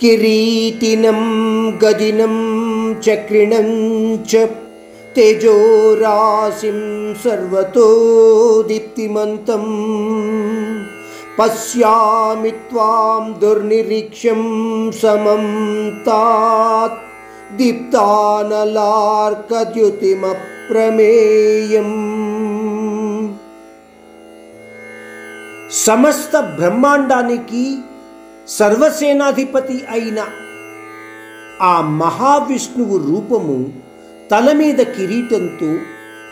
किरीटिनं, गदिनं, चक्रिणं च तेजोराशिं सर्वतो दीप्तिमन्तम् पश्यामि त्वां दुर्निरीक्ष्यं समं तात्, दीप्तानलार्कद्युतिमप्रमेयम्। समस्त ब्रह्मांडाने की సర్వసేనాధిపతి అయిన ఆ మహావిష్ణువు రూపము తల మీద కిరీటంతో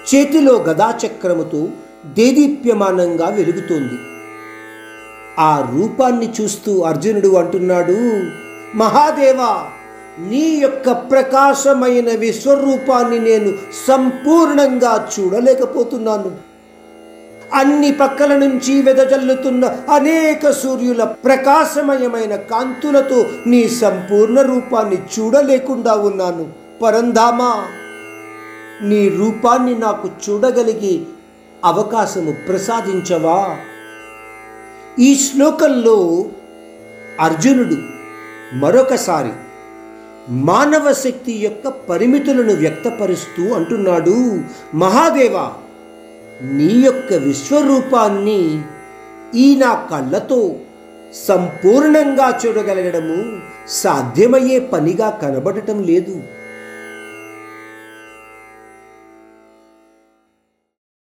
చేతిలో గదాచక్రముతో దేదీప్యమానంగా వెలుగుతోంది. ఆ రూపాన్ని చూస్తూ అర్జునుడు అంటున్నాడు మహాదేవా నీ యొక్క ప్రకాశమైన విశ్వరూపాన్ని నేను సంపూర్ణంగా చూడలేకపోతున్నాను. అన్ని పక్కల నుంచి వెదజల్లుతున్న అనేక సూర్యుల ప్రకాశమయమైన కాంతులతో నీ సంపూర్ణ రూపాన్ని చూడలేకుండా ఉన్నాను. పరంధామా నీ రూపాన్ని నాకు చూడగలిగే అవకాశము ప్రసాదించవా? ఈ శ్లోకంలో అర్జునుడు మరొకసారి మానవ శక్తి యొక్క పరిమితులను వ్యక్తపరుస్తూ అంటున్నాడు. మహాదేవా నీ యొక్క విశ్వరూపాన్ని ఈ నా కళ్ళతో సంపూర్ణంగా చూడగలగడము సాధ్యమయ్యే పనిగా కనబడటం లేదు.